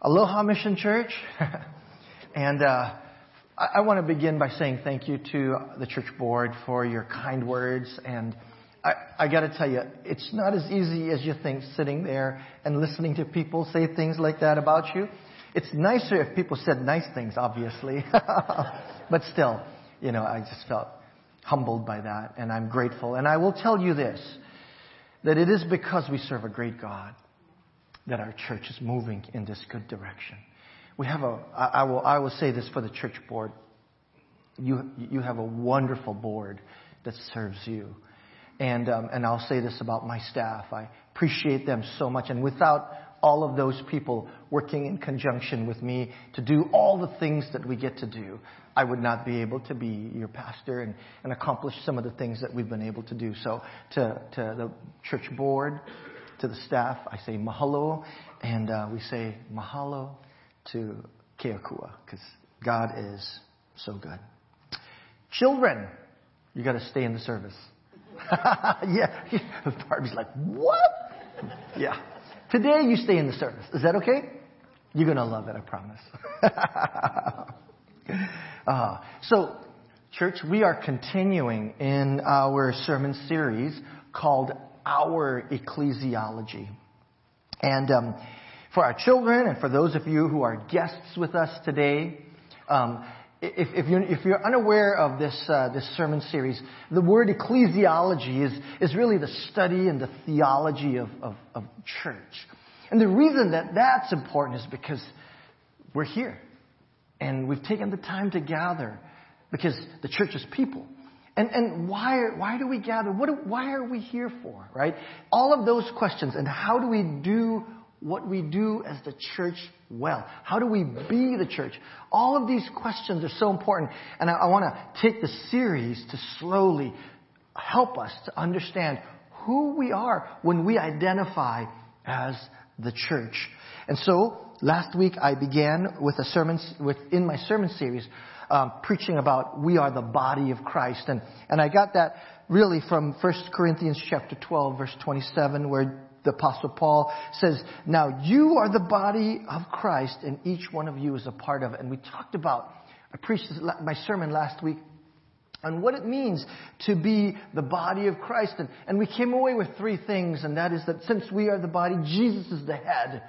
Aloha Mission Church. and uh, I, I want to begin by saying thank you to the church board for your kind words. And I, I got to tell you, it's not as easy as you think sitting there and listening to people say things like that about you. It's nicer if people said nice things, obviously. but still, you know, I just felt humbled by that, and I'm grateful. And I will tell you this that it is because we serve a great God that our church is moving in this good direction. We have a, I will, I will say this for the church board. You, you have a wonderful board that serves you. And, um, and I'll say this about my staff. I appreciate them so much. And without all of those people working in conjunction with me to do all the things that we get to do, I would not be able to be your pastor and, and accomplish some of the things that we've been able to do. So to, to the church board, to the staff, I say mahalo, and uh, we say mahalo to Keakua, because God is so good. Children, you got to stay in the service. yeah, Barbie's like, what? Yeah. Today you stay in the service. Is that okay? You're going to love it, I promise. uh, so, church, we are continuing in our sermon series called our ecclesiology. And um, for our children and for those of you who are guests with us today, um, if, if, you're, if, you're, unaware of this, uh, this sermon series, the word ecclesiology is, is really the study and the theology of, of, of church. And the reason that that's important is because we're here. And we've taken the time to gather because the church is people. And, and why, why do we gather? What, why are we here for, right? All of those questions. And how do we do what we do as the church well? How do we be the church? All of these questions are so important. And I, I want to take the series to slowly help us to understand who we are when we identify as the church. And so, last week I began with a sermon, within my sermon series, um, preaching about we are the body of Christ. And, and I got that really from 1 Corinthians chapter 12 verse 27 where the apostle Paul says, now you are the body of Christ and each one of you is a part of it. And we talked about, I preached my sermon last week on what it means to be the body of Christ. And, and we came away with three things, and that is that since we are the body, Jesus is the head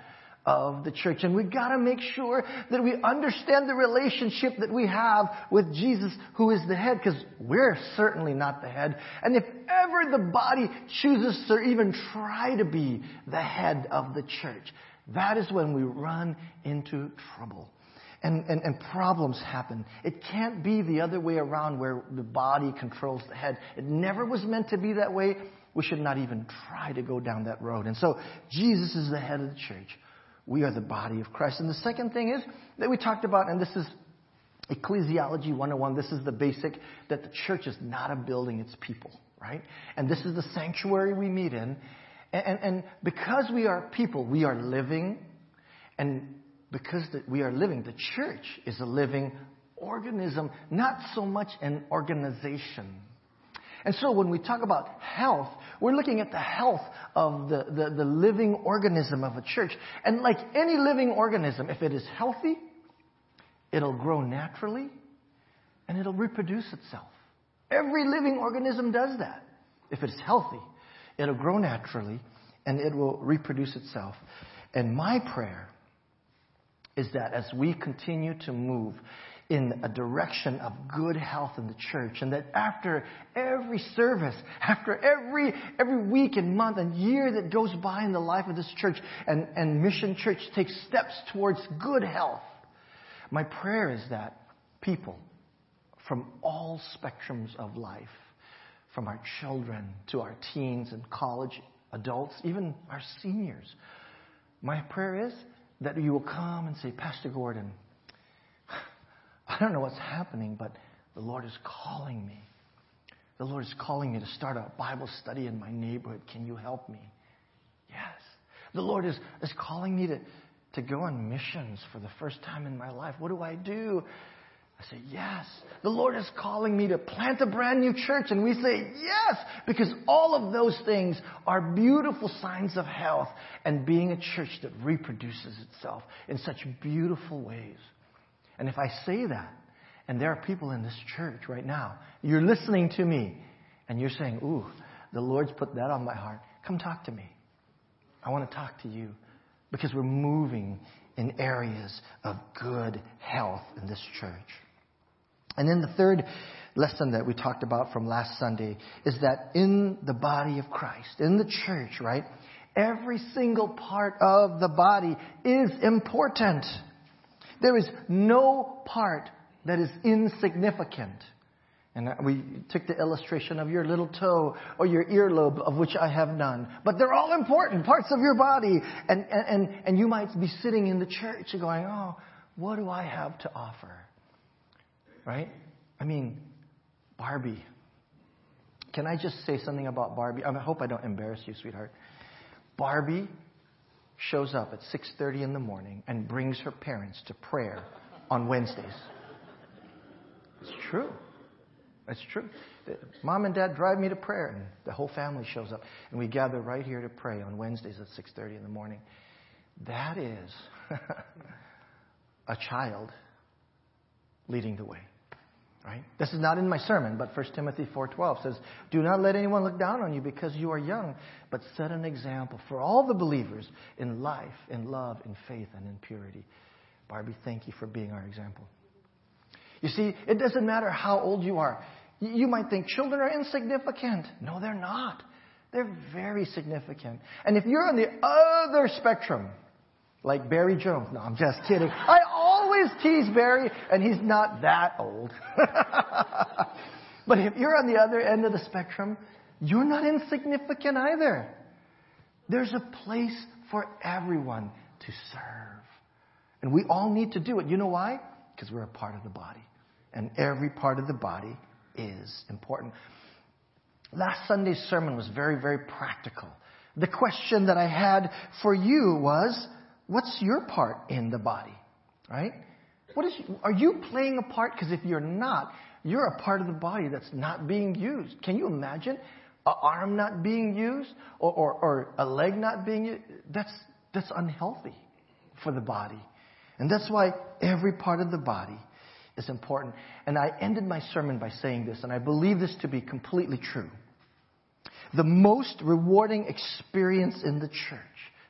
of the church. And we've got to make sure that we understand the relationship that we have with Jesus, who is the head, because we're certainly not the head. And if ever the body chooses to even try to be the head of the church, that is when we run into trouble. And, and, and problems happen. It can't be the other way around where the body controls the head. It never was meant to be that way. We should not even try to go down that road. And so Jesus is the head of the church. We are the body of Christ. And the second thing is that we talked about, and this is Ecclesiology 101. This is the basic that the church is not a building, it's people, right? And this is the sanctuary we meet in. And, and, and because we are people, we are living. And because the, we are living, the church is a living organism, not so much an organization. And so when we talk about health, we're looking at the health of the, the, the, living organism of a church. And like any living organism, if it is healthy, it'll grow naturally and it'll reproduce itself. Every living organism does that. If it's healthy, it'll grow naturally and it will reproduce itself. And my prayer is that as we continue to move in a direction of good health in the church and that after every service, after every, every week and month and year that goes by in the life of this church and, and Mission Church takes steps towards good health, my prayer is that people from all spectrums of life, from our children to our teens and college adults, even our seniors, my prayer is that you will come and say, Pastor Gordon, I don't know what's happening, but the Lord is calling me. The Lord is calling me to start a Bible study in my neighborhood. Can you help me? Yes. The Lord is, is calling me to, to go on missions for the first time in my life. What do I do? I say, yes. The Lord is calling me to plant a brand new church. And we say, yes, because all of those things are beautiful signs of health and being a church that reproduces itself in such beautiful ways. And if I say that, and there are people in this church right now, you're listening to me, and you're saying, ooh, the Lord's put that on my heart. Come talk to me. I want to talk to you because we're moving in areas of good health in this church. And then the third lesson that we talked about from last Sunday is that in the body of Christ, in the church, right, every single part of the body is important. There is no part that is insignificant. And we took the illustration of your little toe or your earlobe, of which I have none. But they're all important parts of your body. And, and, and you might be sitting in the church and going, oh, what do I have to offer? Right? I mean, Barbie. Can I just say something about Barbie? I hope I don't embarrass you, sweetheart. Barbie shows up at 6:30 in the morning and brings her parents to prayer on Wednesdays. It's true. It's true. Mom and Dad drive me to prayer, and the whole family shows up, and we gather right here to pray on Wednesdays at 6:30 in the morning. That is a child leading the way. Right? This is not in my sermon, but 1 Timothy 4:12 says, "Do not let anyone look down on you because you are young, but set an example for all the believers in life, in love, in faith, and in purity." Barbie, thank you for being our example. You see, it doesn't matter how old you are. You might think children are insignificant. No, they're not. They're very significant. And if you're on the other spectrum, like Barry Jones. No, I'm just kidding. I tease Barry, and he's not that old. but if you're on the other end of the spectrum, you're not insignificant either. There's a place for everyone to serve. And we all need to do it. You know why? Because we're a part of the body. And every part of the body is important. Last Sunday's sermon was very, very practical. The question that I had for you was, what's your part in the body? Right? What is, are you playing a part? Because if you're not, you're a part of the body that's not being used. Can you imagine an arm not being used or, or, or a leg not being used? That's, that's unhealthy for the body. And that's why every part of the body is important. And I ended my sermon by saying this, and I believe this to be completely true. The most rewarding experience in the church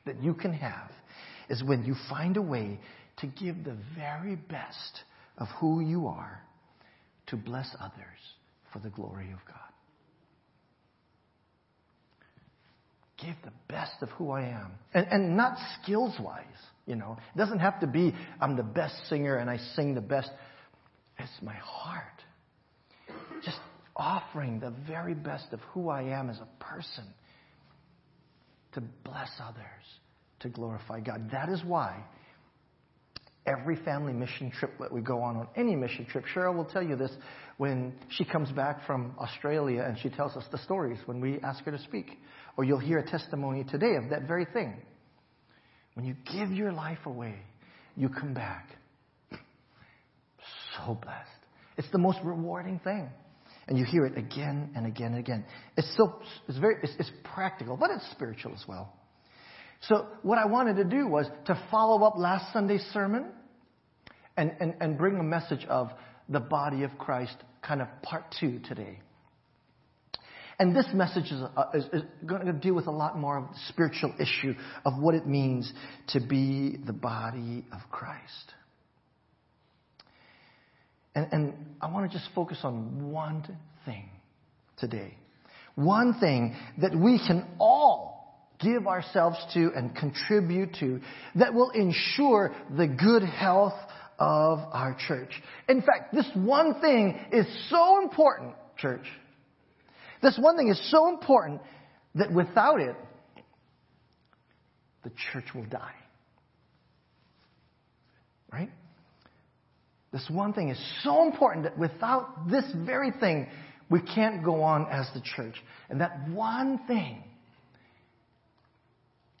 that you can have is when you find a way to give the very best of who you are to bless others for the glory of God. Give the best of who I am. And, and not skills wise, you know. It doesn't have to be, I'm the best singer and I sing the best. It's my heart. Just offering the very best of who I am as a person to bless others to glorify God. That is why every family mission trip that we go on, on any mission trip, Cheryl will tell you this when she comes back from Australia and she tells us the stories when we ask her to speak. Or you'll hear a testimony today of that very thing. When you give your life away, you come back so blessed. It's the most rewarding thing. And you hear it again and again and again. It's so, it's very, it's, it's practical, but it's spiritual as well. So what I wanted to do was to follow up last Sunday's sermon and, and, and bring a message of the body of Christ, kind of part two today. And this message is, uh, is, is, going to deal with a lot more of the spiritual issue of what it means to be the body of Christ. And, and I want to just focus on one thing today. One thing that we can all give ourselves to and contribute to that will ensure the good health of our church. In fact, this one thing is so important, church. This one thing is so important that without it, the church will die. Right? This one thing is so important that without this very thing, we can't go on as the church. And that one thing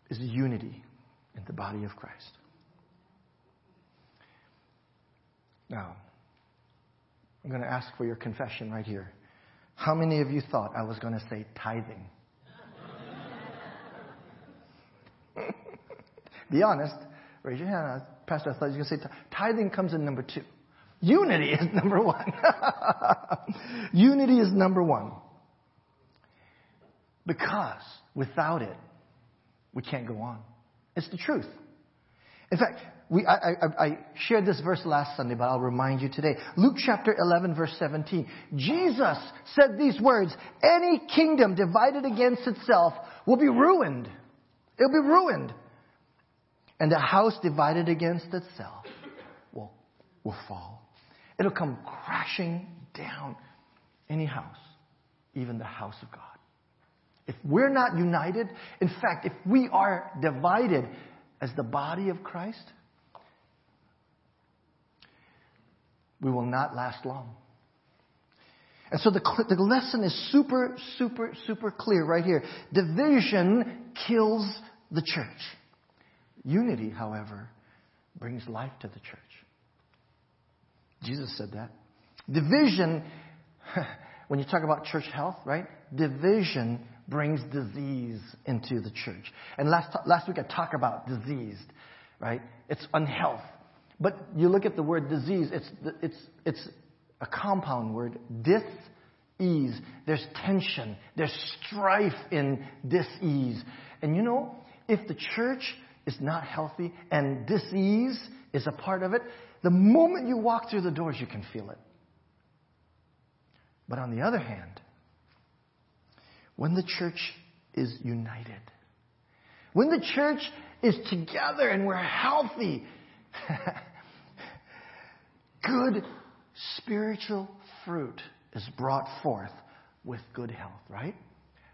is unity in the body of Christ. Now, I'm going to ask for your confession right here. How many of you thought I was going to say tithing? Be honest. Raise your hand. Pastor, I thought you were going to say tithing comes in number two. Unity is number one. Unity is number one. Because without it, we can't go on. It's the truth. In fact, we, I, I, I, shared this verse last Sunday, but I'll remind you today. Luke chapter 11 verse 17. Jesus said these words, any kingdom divided against itself will be ruined. It'll be ruined. And a house divided against itself will, will fall. It'll come crashing down. Any house, even the house of God. If we're not united, in fact, if we are divided as the body of Christ, we will not last long. And so the, the lesson is super, super, super clear right here. Division kills the church. Unity, however, brings life to the church. Jesus said that. Division, when you talk about church health, right? Division brings disease into the church. And last, last week I talked about diseased, right? It's unhealth. But you look at the word disease, it's, it's, it's a compound word, dis-ease. There's tension, there's strife in dis-ease. And you know, if the church is not healthy and dis-ease is a part of it, the moment you walk through the doors, you can feel it. But on the other hand, when the church is united, when the church is together and we're healthy, good spiritual fruit is brought forth with good health, right?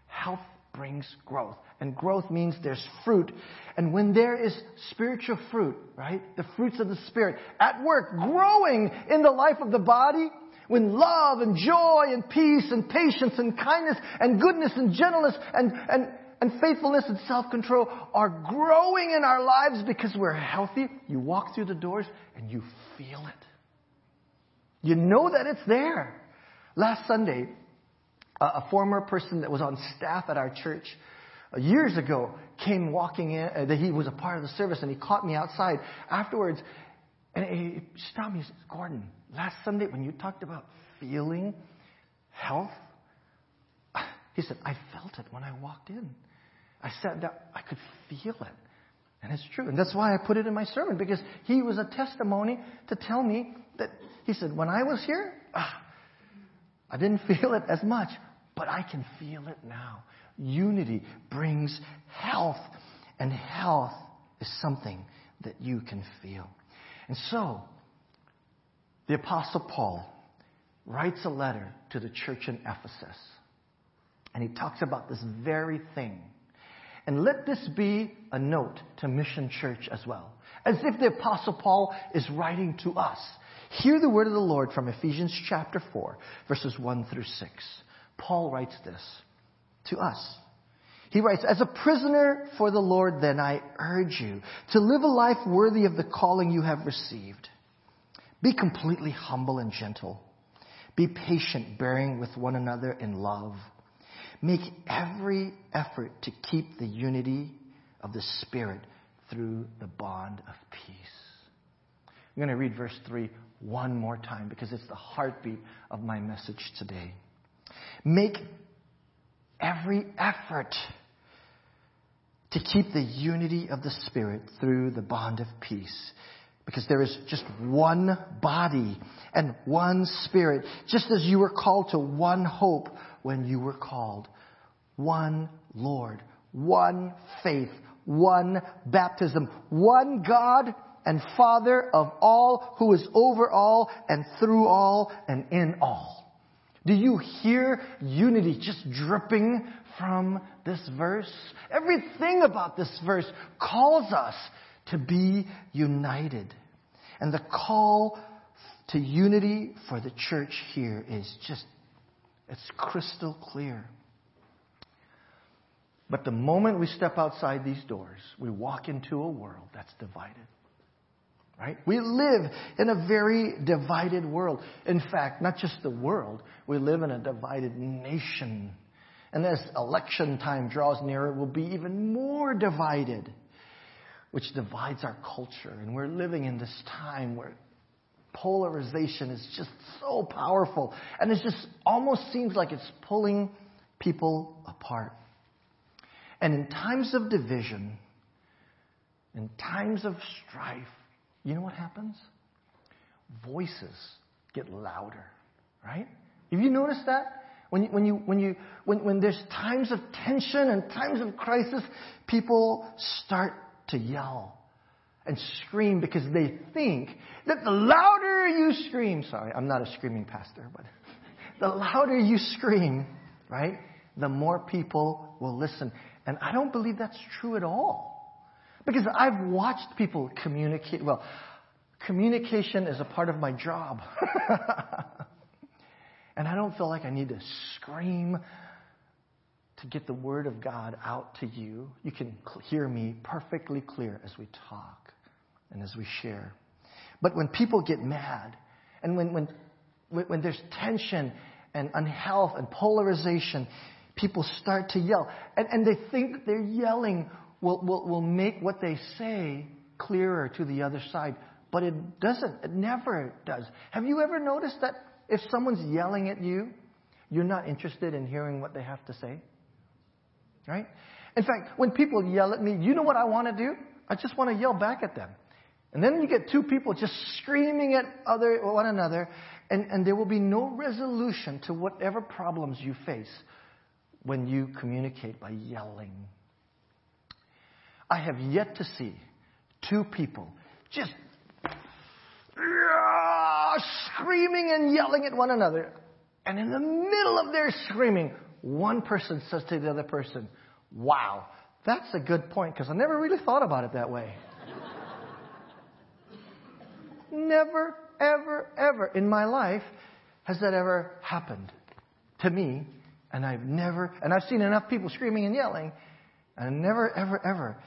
Health brings growth. And growth means there's fruit. And when there is spiritual fruit, right? The fruits of the Spirit at work, growing in the life of the body, when love and joy and peace and patience and kindness and goodness and gentleness and, and, and faithfulness and self-control are growing in our lives because we're healthy, you walk through the doors and you feel it. You know that it's there. Last Sunday, a former person that was on staff at our church uh, years ago came walking in, uh, that he was a part of the service, and he caught me outside afterwards, and he stopped me. He said, Gordon, last Sunday when you talked about feeling health, he said, I felt it when I walked in. I sat down, I could feel it. And it's true. And that's why I put it in my sermon, because he was a testimony to tell me that, he said, when I was here, ah, I didn't feel it as much, but I can feel it now. Unity brings health, and health is something that you can feel. And so, the Apostle Paul writes a letter to the church in Ephesus, and he talks about this very thing. And let this be a note to Mission Church as well. As if the Apostle Paul is writing to us. Hear the word of the Lord from Ephesians chapter 4, verses 1 through 6. Paul writes this to us. He writes, As a prisoner for the Lord, then I urge you to live a life worthy of the calling you have received. Be completely humble and gentle. Be patient, bearing with one another in love. Make every effort to keep the unity of the Spirit through the bond of peace. I'm going to read verse 3 one more time because it's the heartbeat of my message today. Make every effort to keep the unity of the Spirit through the bond of peace. Because there is just one body and one Spirit, just as you were called to one hope when you were called. One Lord, one faith, one baptism, one God and Father of all, who is over all and through all and in all. Do you hear unity just dripping from this verse? Everything about this verse calls us to be united. And the call to unity for the church here is just, it's crystal clear. But the moment we step outside these doors, we walk into a world that's divided right? We live in a very divided world. In fact, not just the world, we live in a divided nation. And as election time draws nearer, we'll be even more divided, which divides our culture. And we're living in this time where polarization is just so powerful. And it just almost seems like it's pulling people apart. And in times of division, in times of strife, you know what happens? Voices get louder, right? Have you noticed that? When you, when you, when you, when, when there's times of tension and times of crisis, people start to yell and scream because they think that the louder you scream, sorry, I'm not a screaming pastor, but the louder you scream, right, the more people will listen. And I don't believe that's true at all. Because I've watched people communicate. Well, communication is a part of my job. and I don't feel like I need to scream to get the word of God out to you. You can hear me perfectly clear as we talk and as we share. But when people get mad and when, when, when there's tension and unhealth and polarization, people start to yell. And, and they think that they're yelling will, will, will make what they say clearer to the other side. But it doesn't. It never does. Have you ever noticed that if someone's yelling at you, you're not interested in hearing what they have to say? Right? In fact, when people yell at me, you know what I want to do? I just want to yell back at them. And then you get two people just screaming at other, one another, and, and there will be no resolution to whatever problems you face when you communicate by yelling. I have yet to see two people just screaming and yelling at one another. And in the middle of their screaming, one person says to the other person, Wow, that's a good point because I never really thought about it that way. never, ever, ever in my life has that ever happened to me. And I've never, and I've seen enough people screaming and yelling, and never, ever, ever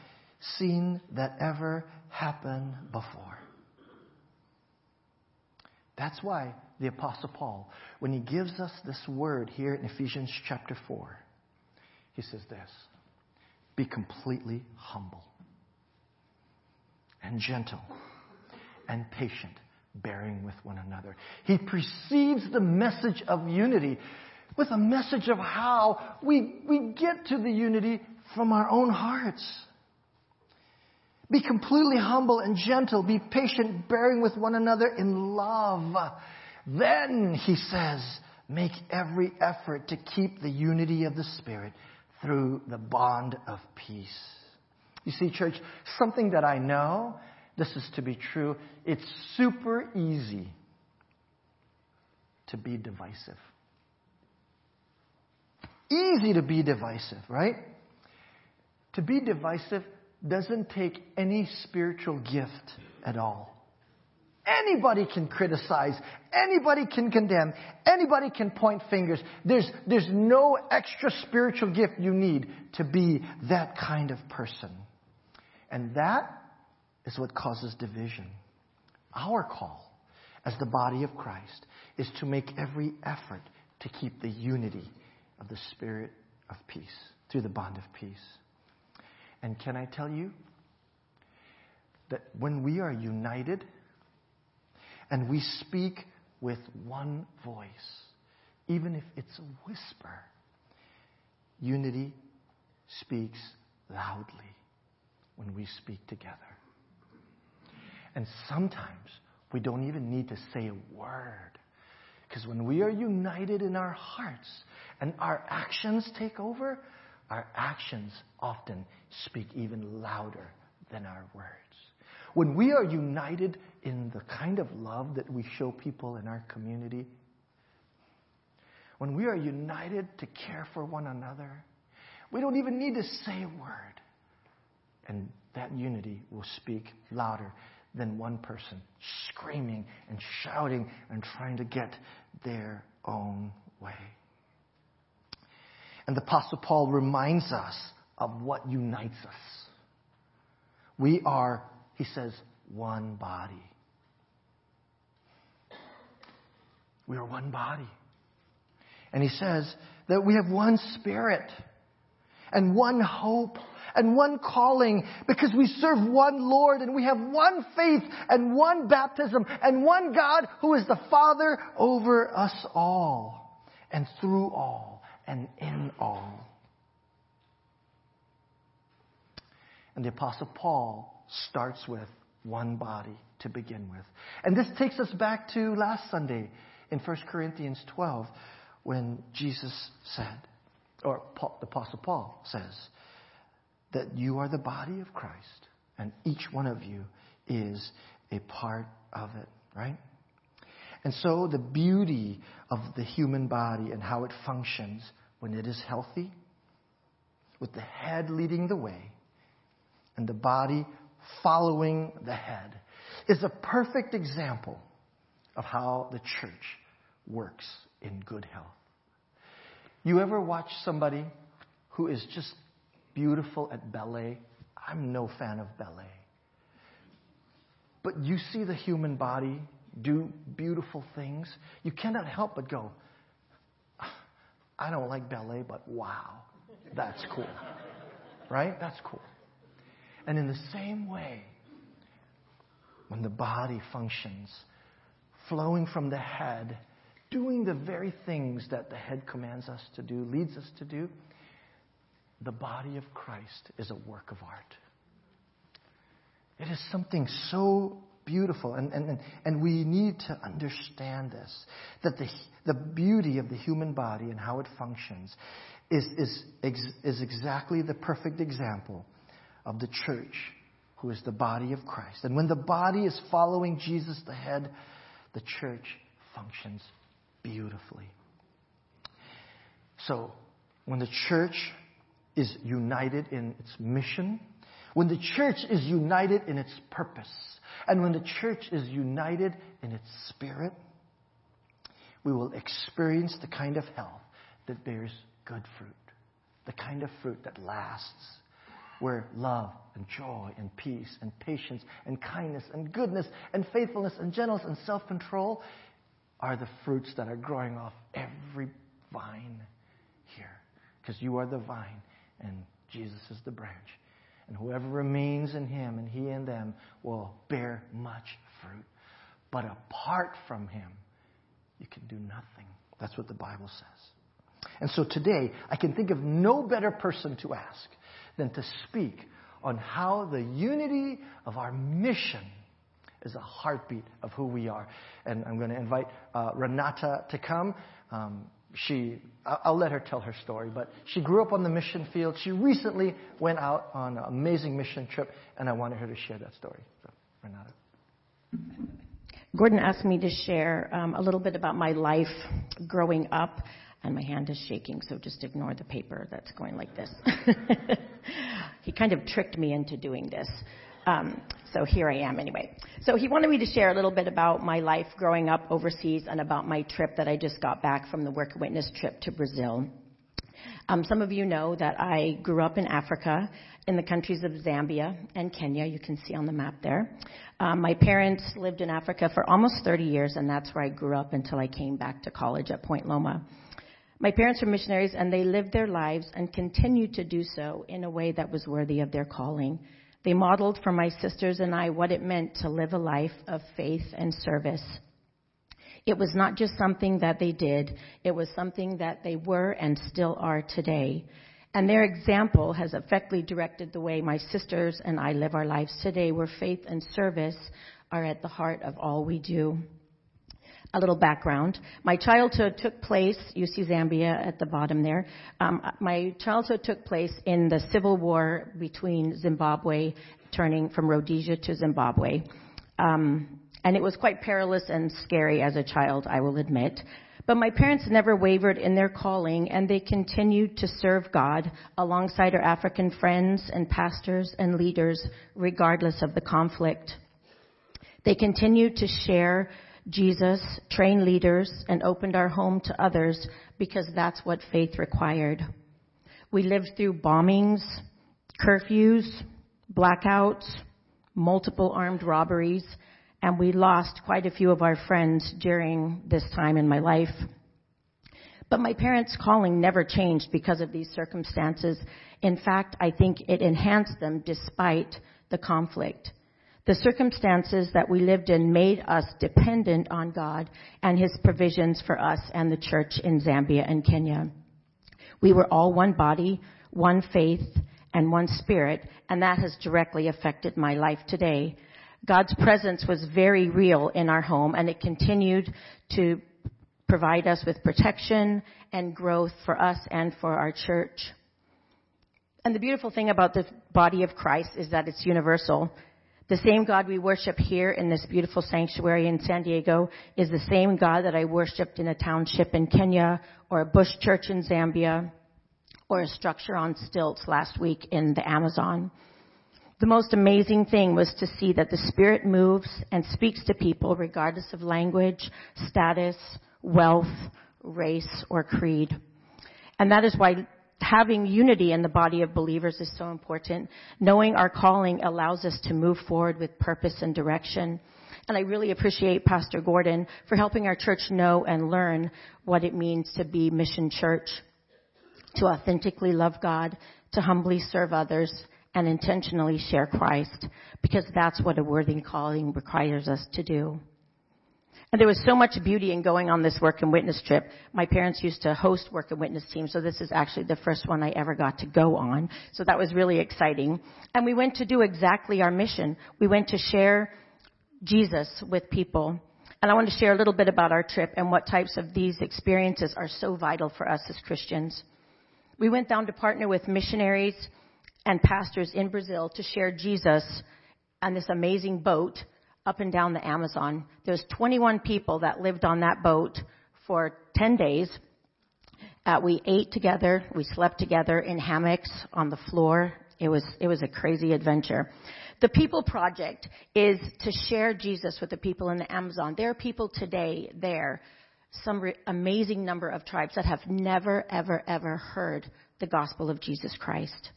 seen that ever happen before. That's why the Apostle Paul, when he gives us this word here in Ephesians chapter 4, he says this Be completely humble and gentle and patient, bearing with one another. He precedes the message of unity with a message of how we, we get to the unity from our own hearts. Be completely humble and gentle. Be patient, bearing with one another in love. Then, he says, make every effort to keep the unity of the Spirit through the bond of peace. You see, church, something that I know, this is to be true, it's super easy to be divisive. Easy to be divisive, right? To be divisive doesn't take any spiritual gift at all. Anybody can criticize. Anybody can condemn. Anybody can point fingers. There's, there's no extra spiritual gift you need to be that kind of person. And that is what causes division. Our call as the body of Christ is to make every effort to keep the unity of the spirit of peace through the bond of peace. And can I tell you that when we are united and we speak with one voice, even if it's a whisper, unity speaks loudly when we speak together. And sometimes we don't even need to say a word. Because when we are united in our hearts and our actions take over, our actions often speak even louder than our words. When we are united in the kind of love that we show people in our community, when we are united to care for one another, we don't even need to say a word. And that unity will speak louder than one person screaming and shouting and trying to get their own way. And the Apostle Paul reminds us of what unites us. We are, he says, one body. We are one body. And he says that we have one spirit and one hope and one calling because we serve one Lord and we have one faith and one baptism and one God who is the Father over us all and through all and in all. And the Apostle Paul starts with one body to begin with. And this takes us back to last Sunday in 1 Corinthians 12 when Jesus said, or Paul, the Apostle Paul says, that you are the body of Christ and each one of you is a part of it, right? And so the beauty of the human body and how it functions when it is healthy, with the head leading the way and the body following the head, is a perfect example of how the church works in good health. You ever watch somebody who is just beautiful at ballet? I'm no fan of ballet. But you see the human body do beautiful things. You cannot help but go, I don't like ballet, but wow, that's cool. Right? That's cool. And in the same way, when the body functions, flowing from the head doing the very things that the head commands us to do, leads us to do, the body of Christ is a work of art. It is something so beautiful, and, and, and we need to understand this that the, the beauty of the human body and how it functions is, is, is exactly the perfect example of the church, who is the body of Christ. And when the body is following Jesus, the head, the church functions beautifully. So, when the church is united in its mission, when the church is united in its purpose, and when the church is united in its spirit, we will experience the kind of health that bears good fruit, the kind of fruit that lasts, where love and joy and peace and patience and kindness and goodness and faithfulness and gentleness and self control are the fruits that are growing off every vine here. Because you are the vine and Jesus is the branch. And whoever remains in him and he in them will bear much fruit. But apart from him, you can do nothing. That's what the Bible says. And so today, I can think of no better person to ask than to speak on how the unity of our mission is a heartbeat of who we are. And I'm going to invite uh, Renata to come. Um, she, I'll let her tell her story, but she grew up on the mission field. She recently went out on an amazing mission trip, and I wanted her to share that story. So, Renata. Gordon asked me to share um, a little bit about my life growing up, and my hand is shaking, so just ignore the paper that's going like this. he kind of tricked me into doing this. Um, so here I am anyway. So he wanted me to share a little bit about my life growing up overseas and about my trip that I just got back from the Work Witness trip to Brazil. Um, some of you know that I grew up in Africa in the countries of Zambia and Kenya. You can see on the map there. Um, my parents lived in Africa for almost 30 years, and that's where I grew up until I came back to college at Point Loma. My parents were missionaries, and they lived their lives and continued to do so in a way that was worthy of their calling. They modeled for my sisters and I what it meant to live a life of faith and service. It was not just something that they did, it was something that they were and still are today. And their example has effectively directed the way my sisters and I live our lives today, where faith and service are at the heart of all we do a little background. My childhood took place, you see Zambia at the bottom there. Um, my childhood took place in the civil war between Zimbabwe, turning from Rhodesia to Zimbabwe. Um, and it was quite perilous and scary as a child, I will admit. But my parents never wavered in their calling, and they continued to serve God alongside our African friends and pastors and leaders, regardless of the conflict. They continued to share Jesus trained leaders and opened our home to others because that's what faith required. We lived through bombings, curfews, blackouts, multiple armed robberies, and we lost quite a few of our friends during this time in my life. But my parents' calling never changed because of these circumstances. In fact, I think it enhanced them despite the conflict. The circumstances that we lived in made us dependent on God and His provisions for us and the church in Zambia and Kenya. We were all one body, one faith, and one spirit, and that has directly affected my life today. God's presence was very real in our home and it continued to provide us with protection and growth for us and for our church. And the beautiful thing about the body of Christ is that it's universal. The same God we worship here in this beautiful sanctuary in San Diego is the same God that I worshiped in a township in Kenya or a bush church in Zambia or a structure on stilts last week in the Amazon. The most amazing thing was to see that the Spirit moves and speaks to people regardless of language, status, wealth, race, or creed. And that is why having unity in the body of believers is so important. Knowing our calling allows us to move forward with purpose and direction. And I really appreciate Pastor Gordon for helping our church know and learn what it means to be mission church, to authentically love God, to humbly serve others, and intentionally share Christ because that's what a worthy calling requires us to do. And there was so much beauty in going on this work and witness trip. My parents used to host work and witness teams, so this is actually the first one I ever got to go on. So that was really exciting. And we went to do exactly our mission. We went to share Jesus with people. And I want to share a little bit about our trip and what types of these experiences are so vital for us as Christians. We went down to partner with missionaries and pastors in Brazil to share Jesus on this amazing boat up and down the Amazon. There's 21 people that lived on that boat for 10 days. Uh, we ate together, we slept together in hammocks on the floor. It was it was a crazy adventure. The People Project is to share Jesus with the people in the Amazon. There are people today there, some re- amazing number of tribes that have never ever ever heard the gospel of Jesus Christ.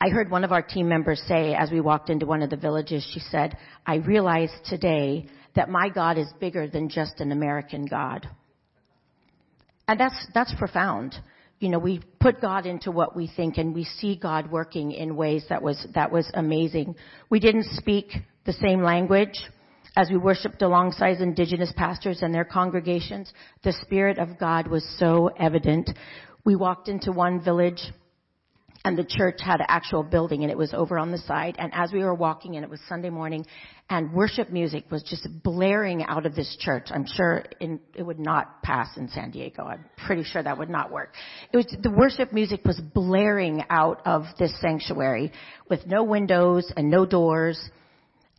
I heard one of our team members say as we walked into one of the villages, she said, I realize today that my God is bigger than just an American God. And that's, that's profound. You know, we put God into what we think and we see God working in ways that was, that was amazing. We didn't speak the same language as we worshiped alongside indigenous pastors and their congregations. The Spirit of God was so evident. We walked into one village and the church had an actual building and it was over on the side. And as we were walking in it was sunday morning and worship music was just blaring out of this church. I'm sure in, it would not pass in san diego. I'm pretty sure that would not work. It was the worship music was blaring out of this sanctuary with no windows and no doors.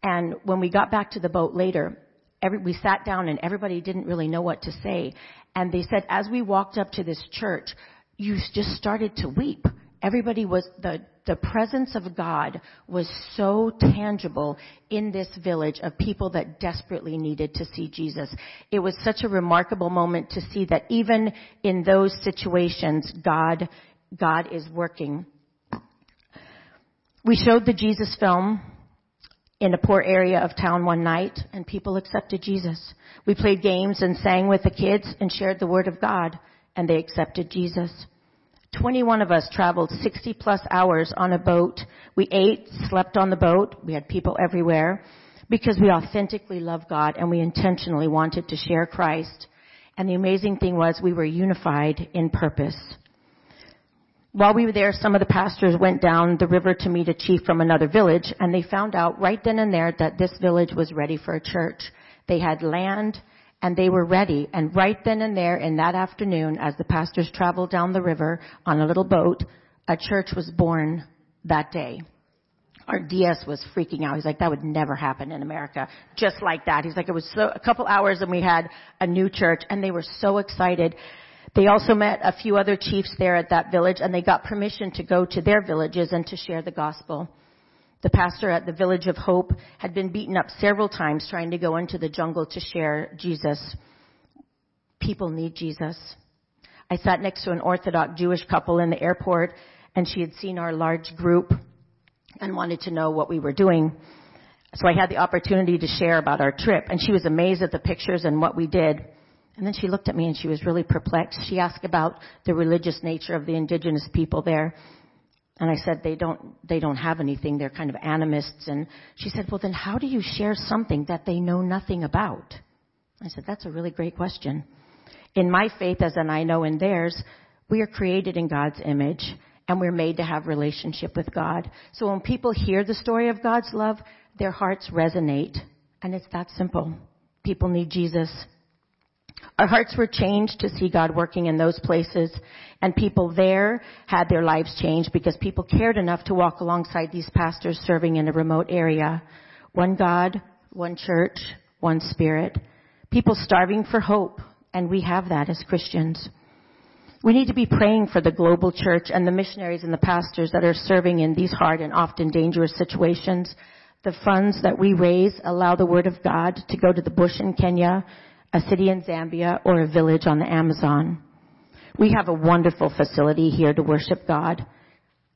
And when we got back to the boat later every, we sat down and everybody didn't really know what to say. And they said as we walked up to this church you just started to weep everybody was the the presence of God was so tangible in this village of people that desperately needed to see Jesus. It was such a remarkable moment to see that even in those situations God God is working. We showed the Jesus film in a poor area of town one night and people accepted Jesus. We played games and sang with the kids and shared the word of God and they accepted Jesus. 21 of us traveled 60 plus hours on a boat. We ate, slept on the boat. We had people everywhere because we authentically love God and we intentionally wanted to share Christ. And the amazing thing was we were unified in purpose. While we were there, some of the pastors went down the river to meet a chief from another village and they found out right then and there that this village was ready for a church. They had land, and they were ready. And right then and there in that afternoon, as the pastors traveled down the river on a little boat, a church was born that day. Our DS was freaking out. He's like, that would never happen in America. Just like that. He's like, it was so, a couple hours and we had a new church and they were so excited. They also met a few other chiefs there at that village and they got permission to go to their villages and to share the gospel. The pastor at the Village of Hope had been beaten up several times trying to go into the jungle to share Jesus. People need Jesus. I sat next to an Orthodox Jewish couple in the airport and she had seen our large group and wanted to know what we were doing. So I had the opportunity to share about our trip and she was amazed at the pictures and what we did. And then she looked at me and she was really perplexed. She asked about the religious nature of the indigenous people there. And I said, they don't, they don't have anything. They're kind of animists. And she said, well then how do you share something that they know nothing about? I said, that's a really great question. In my faith, as and I know in theirs, we are created in God's image and we're made to have relationship with God. So when people hear the story of God's love, their hearts resonate. And it's that simple. People need Jesus. Our hearts were changed to see God working in those places and people there had their lives changed because people cared enough to walk alongside these pastors serving in a remote area. One God, one church, one spirit. People starving for hope and we have that as Christians. We need to be praying for the global church and the missionaries and the pastors that are serving in these hard and often dangerous situations. The funds that we raise allow the word of God to go to the bush in Kenya, a city in Zambia, or a village on the Amazon. We have a wonderful facility here to worship God.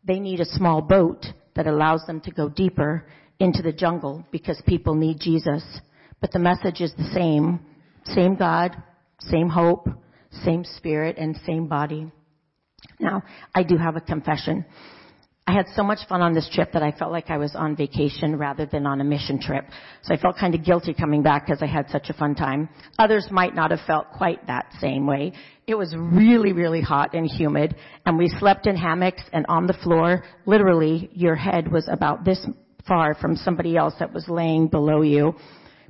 They need a small boat that allows them to go deeper into the jungle because people need Jesus. But the message is the same. Same God, same hope, same spirit, and same body. Now, I do have a confession. I had so much fun on this trip that I felt like I was on vacation rather than on a mission trip. So I felt kind of guilty coming back because I had such a fun time. Others might not have felt quite that same way. It was really, really hot and humid and we slept in hammocks and on the floor. Literally, your head was about this far from somebody else that was laying below you.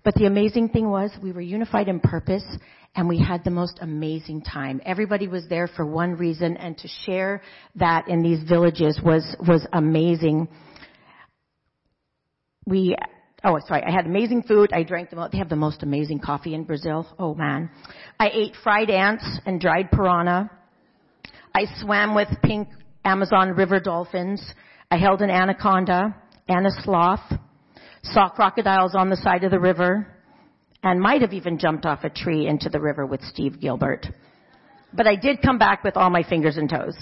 But the amazing thing was we were unified in purpose and we had the most amazing time. Everybody was there for one reason and to share that in these villages was, was amazing. We, oh sorry, I had amazing food. I drank the, most, they have the most amazing coffee in Brazil. Oh man. I ate fried ants and dried piranha. I swam with pink Amazon river dolphins. I held an anaconda and a sloth. Saw crocodiles on the side of the river and might have even jumped off a tree into the river with Steve Gilbert. But I did come back with all my fingers and toes.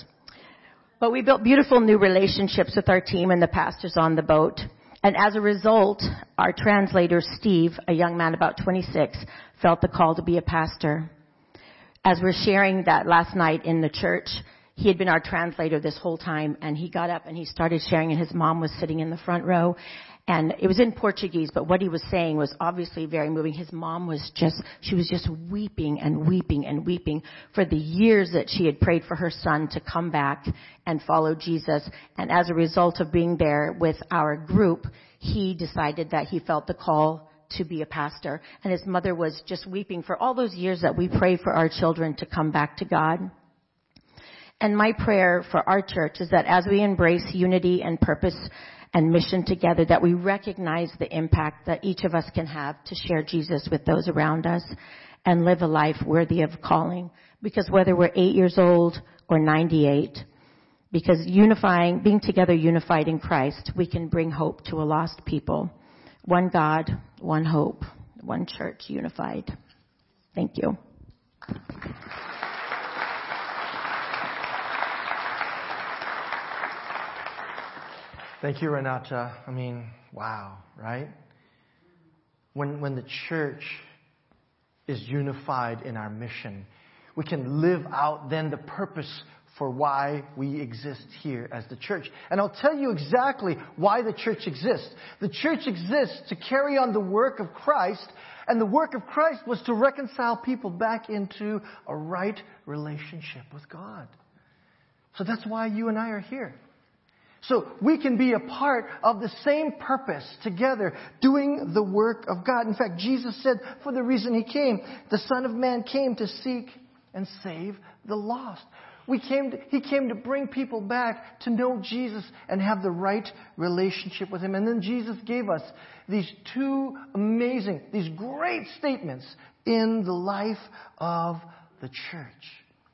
But we built beautiful new relationships with our team and the pastors on the boat. And as a result, our translator, Steve, a young man about 26, felt the call to be a pastor. As we're sharing that last night in the church, he had been our translator this whole time and he got up and he started sharing and his mom was sitting in the front row and it was in Portuguese, but what he was saying was obviously very moving. His mom was just, she was just weeping and weeping and weeping for the years that she had prayed for her son to come back and follow Jesus. And as a result of being there with our group, he decided that he felt the call to be a pastor. And his mother was just weeping for all those years that we pray for our children to come back to God. And my prayer for our church is that as we embrace unity and purpose and mission together that we recognize the impact that each of us can have to share Jesus with those around us and live a life worthy of calling. Because whether we're eight years old or 98, because unifying, being together unified in Christ, we can bring hope to a lost people. One God, one hope, one church unified. Thank you. Thank you, Renata. I mean, wow, right? When, when the church is unified in our mission, we can live out then the purpose for why we exist here as the church. And I'll tell you exactly why the church exists. The church exists to carry on the work of Christ, and the work of Christ was to reconcile people back into a right relationship with God. So that's why you and I are here. So we can be a part of the same purpose together, doing the work of God. In fact, Jesus said for the reason He came, the Son of Man came to seek and save the lost. We came to, he came to bring people back to know Jesus and have the right relationship with Him. And then Jesus gave us these two amazing, these great statements in the life of the church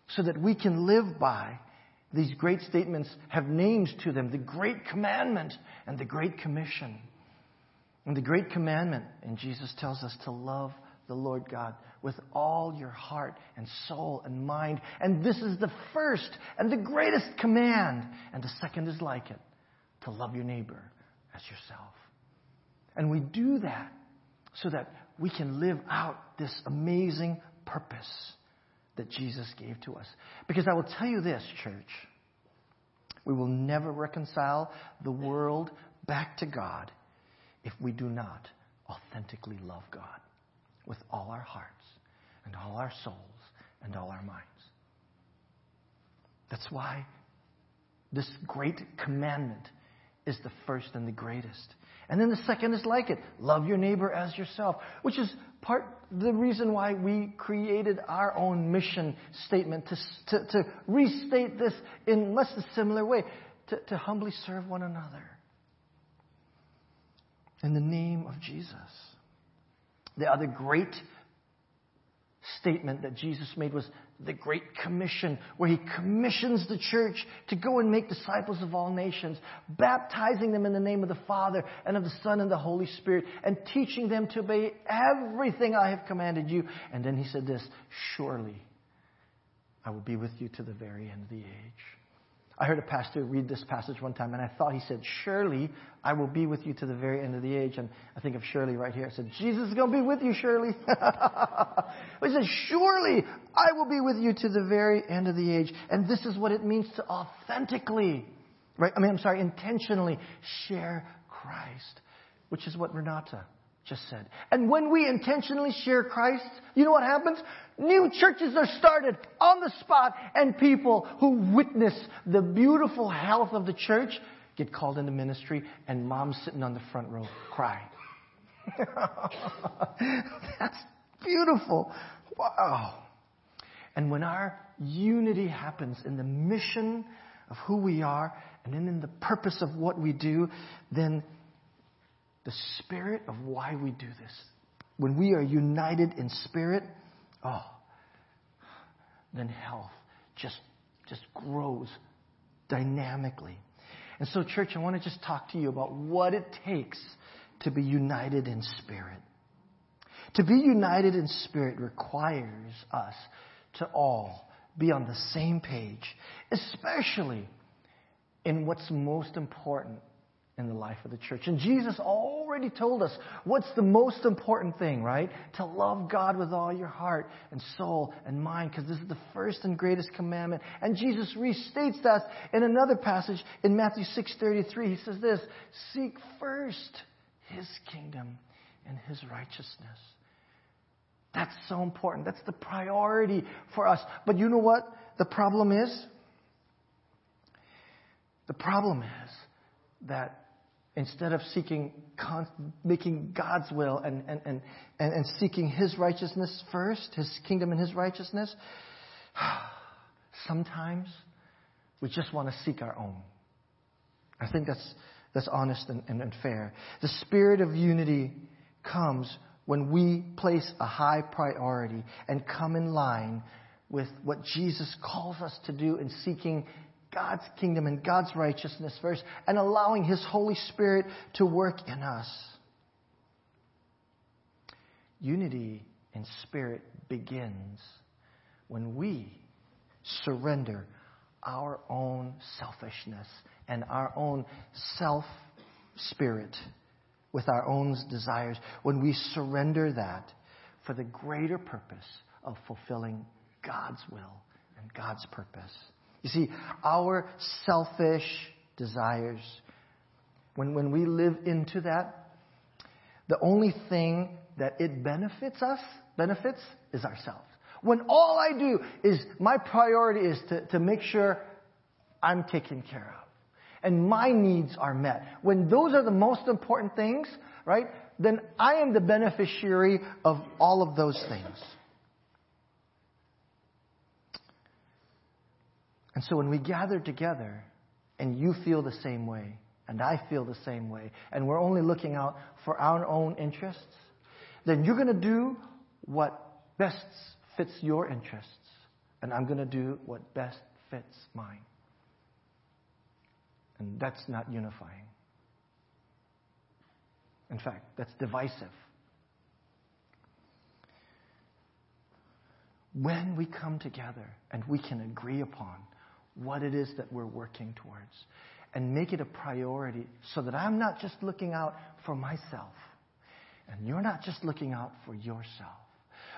so that we can live by these great statements have names to them the Great Commandment and the Great Commission. And the Great Commandment, and Jesus tells us to love the Lord God with all your heart and soul and mind. And this is the first and the greatest command. And the second is like it to love your neighbor as yourself. And we do that so that we can live out this amazing purpose that Jesus gave to us. Because I will tell you this, church. We will never reconcile the world back to God if we do not authentically love God with all our hearts and all our souls and all our minds. That's why this great commandment is the first and the greatest. And then the second is like it love your neighbor as yourself, which is part the reason why we created our own mission statement to, to, to restate this in much a similar way to, to humbly serve one another in the name of Jesus. The other great statement that Jesus made was the Great Commission, where he commissions the church to go and make disciples of all nations, baptizing them in the name of the Father and of the Son and the Holy Spirit, and teaching them to obey everything I have commanded you. And then he said this, surely I will be with you to the very end of the age. I heard a pastor read this passage one time, and I thought he said, Surely I will be with you to the very end of the age. And I think of Shirley right here. I said, Jesus is going to be with you, Shirley. he said, Surely I will be with you to the very end of the age. And this is what it means to authentically, right? I mean, I'm sorry, intentionally share Christ, which is what Renata just said. And when we intentionally share Christ, you know what happens? New churches are started on the spot, and people who witness the beautiful health of the church get called into ministry, and mom's sitting on the front row crying. That's beautiful. Wow. And when our unity happens in the mission of who we are and then in the purpose of what we do, then the spirit of why we do this. When we are united in spirit, oh, then health just, just grows dynamically. And so, church, I want to just talk to you about what it takes to be united in spirit. To be united in spirit requires us to all be on the same page, especially in what's most important in the life of the church. And Jesus already told us what's the most important thing, right? To love God with all your heart and soul and mind, because this is the first and greatest commandment. And Jesus restates that in another passage in Matthew 6:33. He says this, "Seek first his kingdom and his righteousness." That's so important. That's the priority for us. But you know what the problem is? The problem is that instead of seeking, making God's will and, and, and, and, seeking His righteousness first, His kingdom and His righteousness, sometimes we just want to seek our own. I think that's, that's honest and, and, and fair. The spirit of unity comes when we place a high priority and come in line with what Jesus calls us to do in seeking God's kingdom and God's righteousness first and allowing His Holy Spirit to work in us. Unity in spirit begins when we surrender our own selfishness and our own self spirit with our own desires, when we surrender that for the greater purpose of fulfilling God's will and God's purpose. You see, our selfish desires, when, when we live into that, the only thing that it benefits us, benefits, is ourselves. When all I do is, my priority is to, to make sure I'm taken care of. And my needs are met. When those are the most important things, right, then I am the beneficiary of all of those things. And so when we gather together and you feel the same way, and I feel the same way, and we're only looking out for our own interests, then you're going to do what best fits your interests, and I'm going to do what best fits mine. And that's not unifying. In fact, that's divisive. When we come together and we can agree upon what it is that we're working towards. and make it a priority so that I'm not just looking out for myself and you're not just looking out for yourself.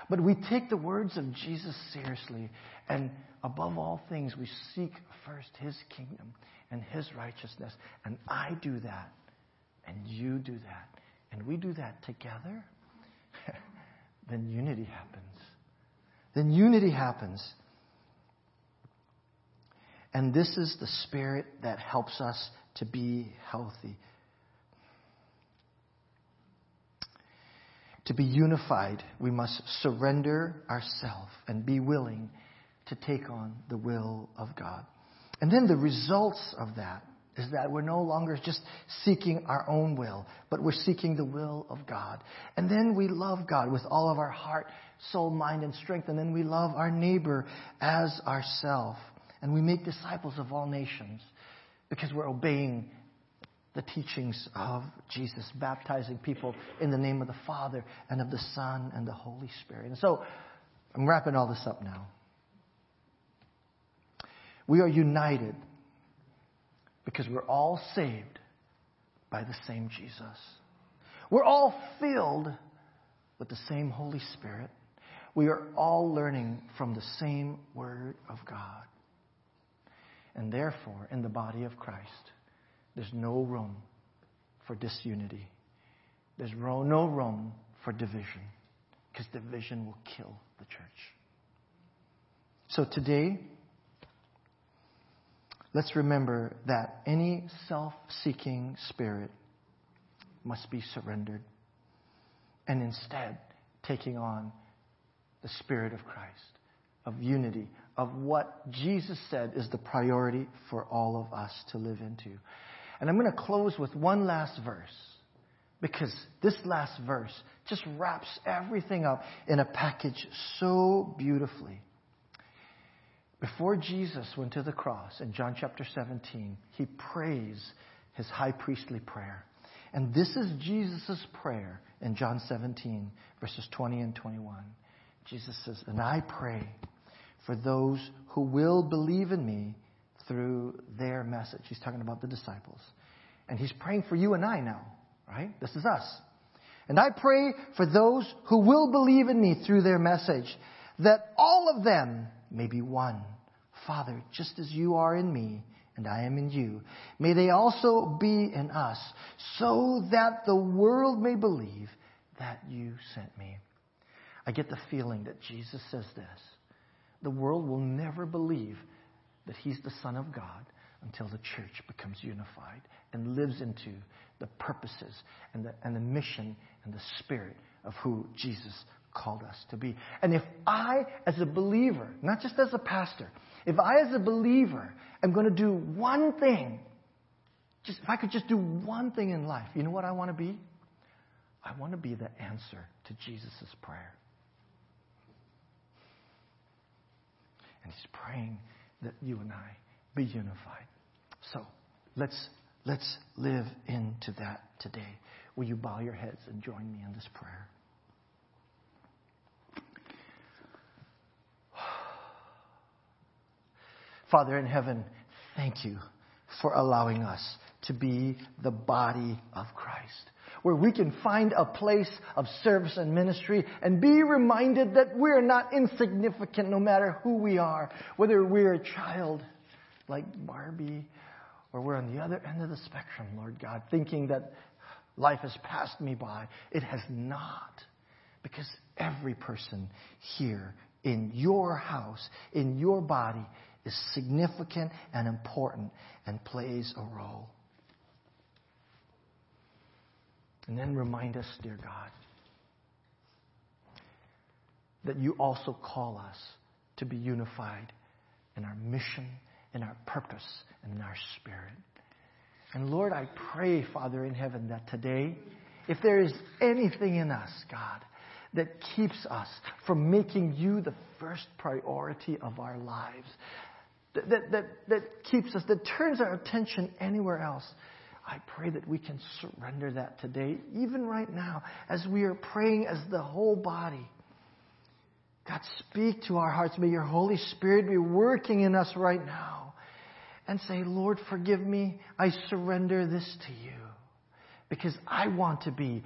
But we take the words of Jesus seriously and above all things we seek first his kingdom and his righteousness. And I do that and you do that and we do that together, then unity happens. Then unity happens. And this is the spirit that helps us to be healthy. To be unified, we must surrender ourselves and be willing to take on the will of God. And then the results of that is that we're no longer just seeking our own will, but we're seeking the will of God. And then we love God with all of our heart, soul, mind, and strength. And then we love our neighbor as ourselves. And we make disciples of all nations because we're obeying the teachings of Jesus, baptizing people in the name of the Father and of the Son and the Holy Spirit. And so I'm wrapping all this up now. We are united because we're all saved by the same Jesus. We're all filled with the same Holy Spirit. We are all learning from the same Word of God. And therefore, in the body of Christ, there's no room for disunity. There's no room for division, because division will kill the church. So today, let's remember that any self seeking spirit must be surrendered and instead taking on the Spirit of Christ, of unity, of what Jesus said is the priority for all of us to live into. And I'm going to close with one last verse because this last verse just wraps everything up in a package so beautifully. Before Jesus went to the cross in John chapter 17, he prays his high priestly prayer. And this is Jesus' prayer in John 17, verses 20 and 21. Jesus says, And I pray for those who will believe in me through their message. He's talking about the disciples. And he's praying for you and I now, right? This is us. And I pray for those who will believe in me through their message, that all of them may be one. Father, just as you are in me and I am in you, may they also be in us, so that the world may believe that you sent me. I get the feeling that Jesus says this. The world will never believe that he's the Son of God until the church becomes unified and lives into the purposes and the, and the mission and the spirit of who Jesus called us to be. And if I, as a believer, not just as a pastor, if I, as a believer, am going to do one thing, just, if I could just do one thing in life, you know what I want to be? I want to be the answer to Jesus' prayer. And he's praying that you and I be unified. So let's, let's live into that today. Will you bow your heads and join me in this prayer? Father in heaven, thank you for allowing us to be the body of Christ, where we can find a place of service and ministry and be reminded that we're not insignificant no matter who we are, whether we're a child like Barbie or we're on the other end of the spectrum, Lord God, thinking that life has passed me by. It has not. Because every person here in your house, in your body, is significant and important and plays a role. And then remind us, dear God, that you also call us to be unified in our mission, in our purpose, and in our spirit. And Lord, I pray, Father in heaven, that today, if there is anything in us, God, that keeps us from making you the first priority of our lives, that, that, that, that keeps us, that turns our attention anywhere else, I pray that we can surrender that today, even right now, as we are praying as the whole body. God, speak to our hearts. May your Holy Spirit be working in us right now and say, Lord, forgive me. I surrender this to you because I want to be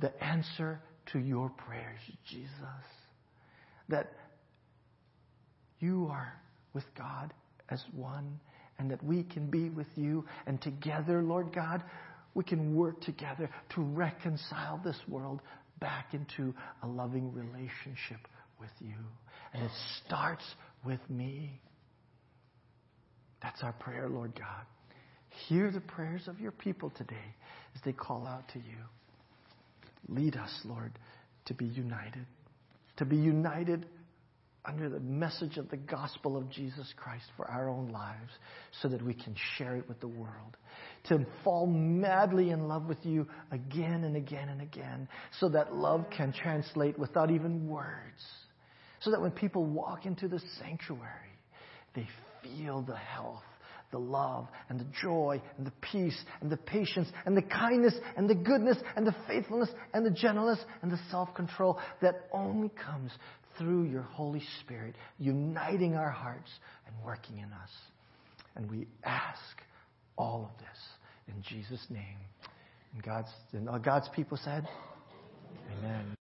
the answer to your prayers, Jesus. That you are with God as one and that we can be with you and together, Lord God, we can work together to reconcile this world back into a loving relationship with you. And it starts with me. That's our prayer, Lord God. Hear the prayers of your people today as they call out to you. Lead us, Lord, to be united, to be united under the message of the gospel of Jesus Christ for our own lives so that we can share it with the world. To fall madly in love with you again and again and again so that love can translate without even words. So that when people walk into the sanctuary, they feel the health the love and the joy and the peace and the patience and the kindness and the goodness and the faithfulness and the gentleness and the self control that only comes through your Holy Spirit, uniting our hearts and working in us. And we ask all of this in Jesus' name. And God's, and God's people said, Amen.